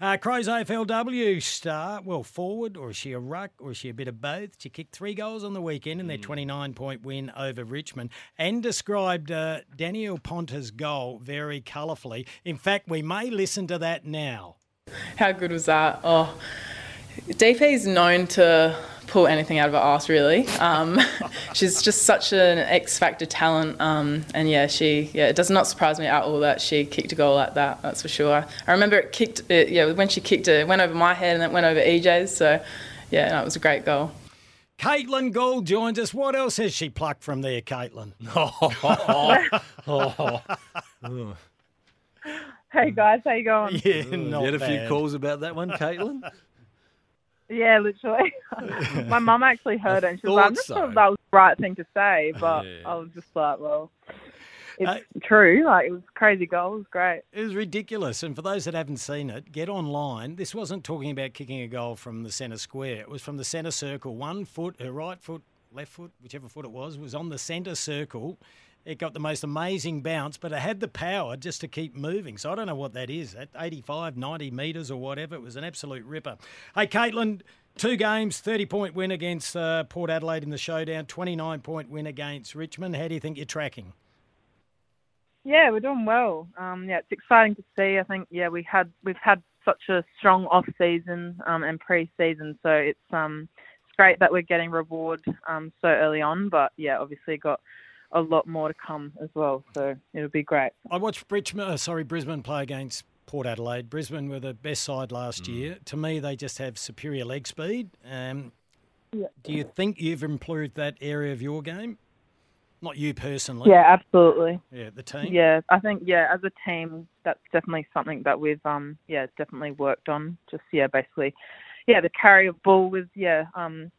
Uh, Crows AFLW star, well, forward, or is she a ruck, or is she a bit of both? She kicked three goals on the weekend in their 29 point win over Richmond and described uh, Danielle Ponter's goal very colourfully. In fact, we may listen to that now. How good was that? Oh, DP is known to pull anything out of her ass, really. Um, she's just such an X Factor talent, um, and yeah, she yeah, it does not surprise me at all that she kicked a goal like that. That's for sure. I remember it kicked it, yeah when she kicked it, it went over my head and it went over EJ's. So yeah, no, it was a great goal. Caitlin Gould joins us. What else has she plucked from there, Caitlin? Oh, Hey guys, how you going? Yeah, You not had a few calls about that one, Caitlin? Yeah, literally. My mum actually heard I it and she was like, I'm thought not so. sure if that was the right thing to say, but Yeah. I was just like, well, it's Uh, true. Like, it was crazy goal. It was great. It was ridiculous. And for those that haven't seen it, get online. This wasn't talking about kicking a goal from the centre square. It was from the centre circle. One foot, her right foot, left foot, whichever foot it was, was on the centre circle. It got the most amazing bounce, but it had the power just to keep moving. So I don't know what that is. At 85, 90 metres or whatever, it was an absolute ripper. Hey, Caitlin, two games, 30 point win against uh, Port Adelaide in the showdown, 29 point win against Richmond. How do you think you're tracking? Yeah, we're doing well. Um, yeah, it's exciting to see. I think yeah, we had we've had such a strong off season um, and pre-season, so it's um it's great that we're getting reward um so early on. But yeah, obviously got a lot more to come as well, so it'll be great. I watched Bridgman, uh, sorry, Brisbane play against Port Adelaide. Brisbane were the best side last year. To me, they just have superior leg speed. Um, Yeah. Do you think you've improved that area of your game? Not you personally. Yeah, absolutely. Yeah, the team. Yeah, I think yeah, as a team, that's definitely something that we've um yeah definitely worked on. Just yeah, basically, yeah, the carry of ball with yeah um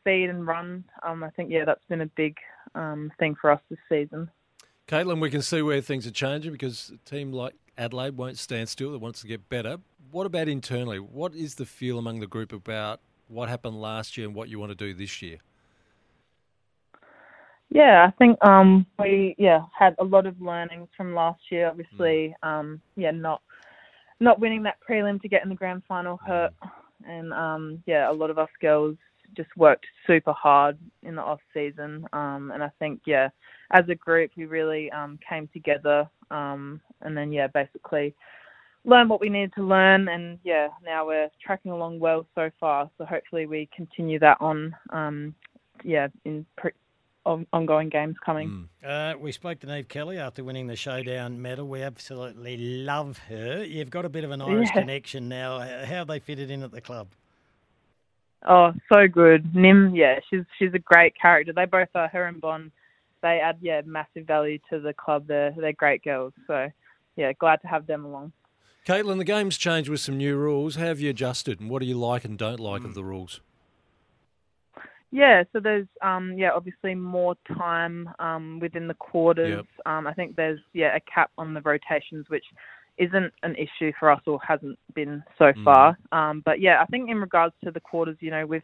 speed and run. Um, I think yeah, that's been a big um thing for us this season. Caitlin, we can see where things are changing because a team like Adelaide won't stand still. It wants to get better. What about internally? What is the feel among the group about what happened last year and what you want to do this year? Yeah, I think um we yeah had a lot of learnings from last year. Obviously, um yeah not not winning that prelim to get in the grand final hurt, and um yeah a lot of us girls just worked super hard in the off season. Um and I think yeah as a group we really um came together. Um and then yeah basically learned what we needed to learn and yeah now we're tracking along well so far. So hopefully we continue that on um yeah in pre- ongoing games coming. Uh, we spoke to Niamh Kelly after winning the Showdown medal. We absolutely love her. You've got a bit of an Irish Yeah. connection now. How have they fitted in at the club? Oh, so good. Nim, yeah, she's she's a great character. They both are her and Bond, They add yeah massive value to the club. They're they're great girls. So yeah, glad to have them along. Caitlin, the game's changed with some new rules. How have you adjusted and what do you like and don't like of the rules? Yeah, so there's um yeah obviously more time um within the quarters. Yep. Um I think there's yeah a cap on the rotations which isn't an issue for us or hasn't been so Mm. far. Um but yeah, I think in regards to the quarters, you know, with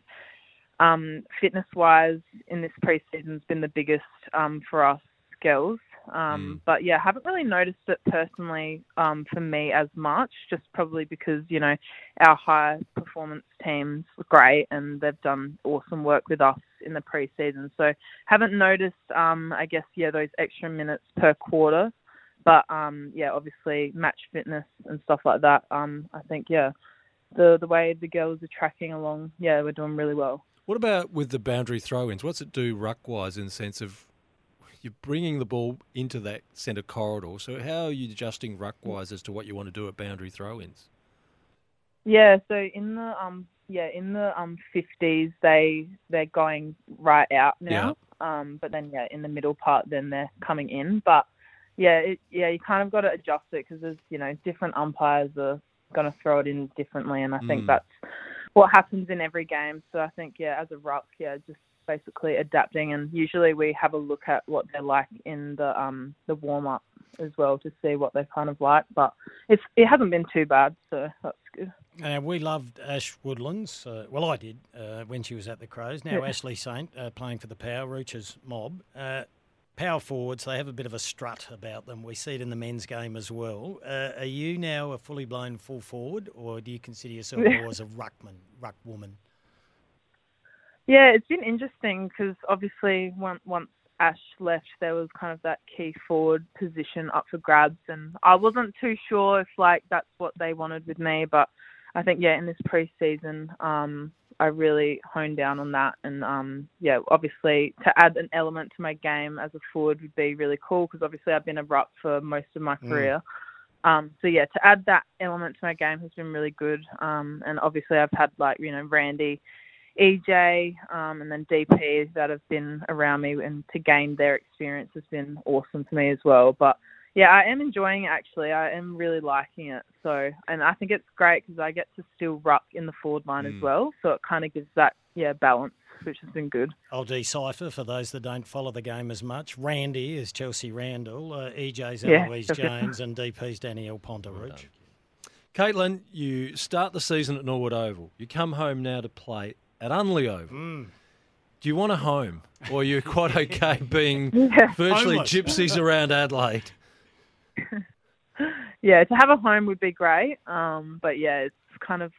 um fitness wise in this preseason has been the biggest um for us girls. Um but yeah, haven't really noticed it personally um for me as much, just probably because, you know, our high performance teams were great and they've done awesome work with us in the preseason. So haven't noticed um I guess yeah those extra minutes per quarter. But um yeah, obviously match fitness and stuff like that. Um I think yeah, the the way the girls are tracking along, yeah, we're doing really well. What about with the boundary throw-ins? What's it do ruck-wise in the sense of you're bringing the ball into that centre corridor? So how are you adjusting ruck-wise as to what you want to do at boundary throw-ins? Yeah, so in the um yeah, in the um fifties they they're going right out now. Um but then yeah, in the middle part then they're coming in. But yeah, it, yeah, you kind of got to adjust it because there's you know different umpires are going to throw it in differently, and I think Mm. that's what happens in every game. So I think yeah, as a ruck, yeah, just basically adapting, and usually we have a look at what they're like in the um the warm up as well to see what they're kind of like. But it's it hasn't been too bad, so that's good. Uh, we loved Ash Woodlands. Uh, well, I did uh, when she was at the Crows. Now Yeah. Ashley Saint uh, playing for the Power, Rooch's mob. Power forwards, they have a bit of a strut about them. We see it in the men's game as well. Uh, are you now a fully blown full forward, or do you consider yourself more as a ruckman, ruck woman? Yeah, it's been interesting because obviously once once Ash left, there was kind of that key forward position up for grabs, and I wasn't too sure if like that's what they wanted with me, but I think yeah, in this preseason, um, I really honed down on that, and um, yeah, obviously to add an element to my game as a forward would be really cool because obviously I've been a ruck for most of my Mm. career. Um, so yeah, to add that element to my game has been really good. Um, and obviously I've had like you know Randy, EJ, um, and then DP that have been around me, and to gain their experience has been awesome for me as well. But yeah, I am enjoying it actually. I am really liking it. So, and I think it's great because I get to still ruck in the forward line Mm. as well. So it kind of gives that yeah balance, which has been good. I'll decipher for those that don't follow the game as much. Randy is Chelsea Randall, uh, EJ's Yeah, Eloise okay. Jones, and DP's Danielle Pontaruch. Caitlin, you start the season at Norwood Oval. You come home now to play at Unley Oval. Mm. Do you want a home, or are you quite okay being Yeah. virtually Homeless. gypsies around Adelaide? yeah, to have a home would be great. Um, but yeah, it's kind of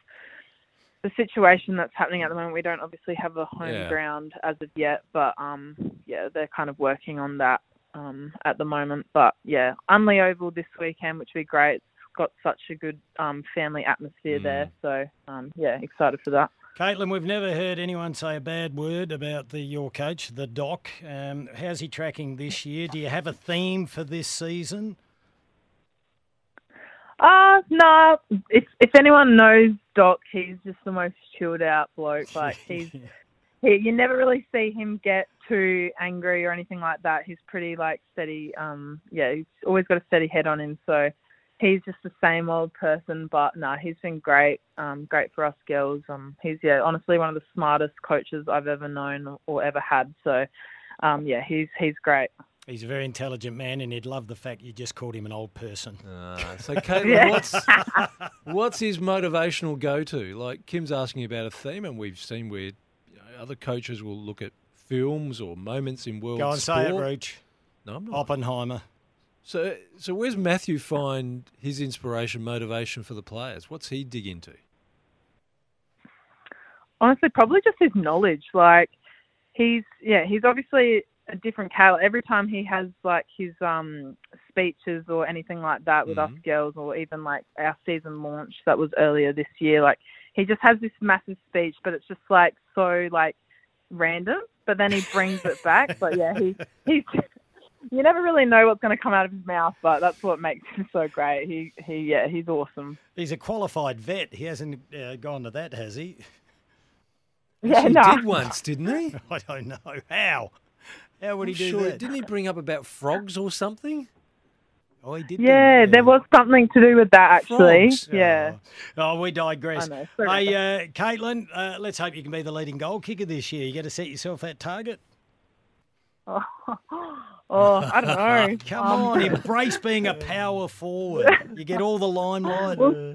the situation that's happening at the moment. We don't obviously have a home Yeah. ground as of yet, but um, yeah, they're kind of working on that um, at the moment. But yeah, Unley Oval this weekend, which would be great. It's got such a good um, family atmosphere Mm. there, so um, yeah, excited for that. Caitlin, we've never heard anyone say a bad word about the your coach, the Doc. Um, how's he tracking this year? Do you have a theme for this season? Uh no. If if anyone knows Doc, he's just the most chilled out bloke. Like he's he, you never really see him get too angry or anything like that. He's pretty like steady. Um, yeah, he's always got a steady head on him. So he's just the same old person. But no, he's been great. Um, great for us girls. Um, he's yeah, honestly one of the smartest coaches I've ever known or ever had. So, um, yeah, he's he's great. He's a very intelligent man, and he'd love the fact you just called him an old person. Uh, so, Caitlin, Yeah. what's what's his motivational go-to? Like Kim's asking about a theme, and we've seen where you know, other coaches will look at films or moments in world Go and sport. say it, Rooch. No, I'm not. Oppenheimer. So, so where's Matthew find his inspiration, motivation for the players? What's he dig into? honestly probably just his knowledge like he's yeah he's obviously a different cal every time he has like his um speeches or anything like that with us Mhm. girls or even like our season launch that was earlier this year like he just has this massive speech but it's just like so like random but then he brings it back but yeah he he's you never really know what's going to come out of his mouth but that's what makes him so great he he yeah he's awesome He's a qualified vet. He hasn't uh, gone to that, has he? yeah he no did once, didn't he? I don't know. How? How would he I'm do sure. that? Didn't he bring up about frogs or something? Oh, he did. do Yeah, that. there was something to do with that actually. Frogs. Yeah. Oh, oh, we digress. I know. Hey, uh, Caitlin, uh, let's hope you can be the leading goal kicker this year. You got to set yourself that target. Oh, oh, I don't know. Come Um, on, embrace being a power forward. You get all the limelight. We'll,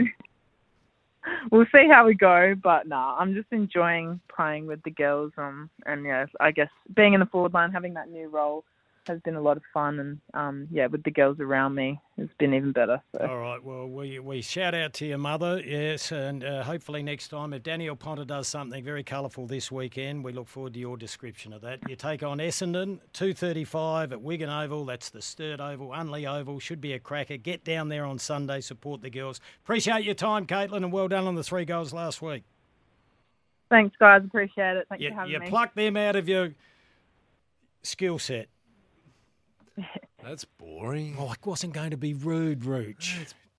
we'll see how we go, but nah, I'm just enjoying playing with the girls. Um, and yeah, I guess being in the forward line, having that new role, has been a lot of fun. And um, yeah, with the girls around me, it's been even better. So All right. Well, we, we shout out to your mother, yes, and uh, hopefully next time, if Danielle Ponter does something very colourful this weekend, we look forward to your description of that. You take on Essendon, two thirty-five at Wigan Oval. That's the Sturt Oval, Unley Oval. Should be a cracker. Get down there on Sunday, support the girls. Appreciate your time, Caitlin, and well done on the three goals last week. thanks, guys. Appreciate it. Thanks You, for having you me. pluck them out of your skill set. That's boring. Oh, I wasn't going to be rude, Rooch.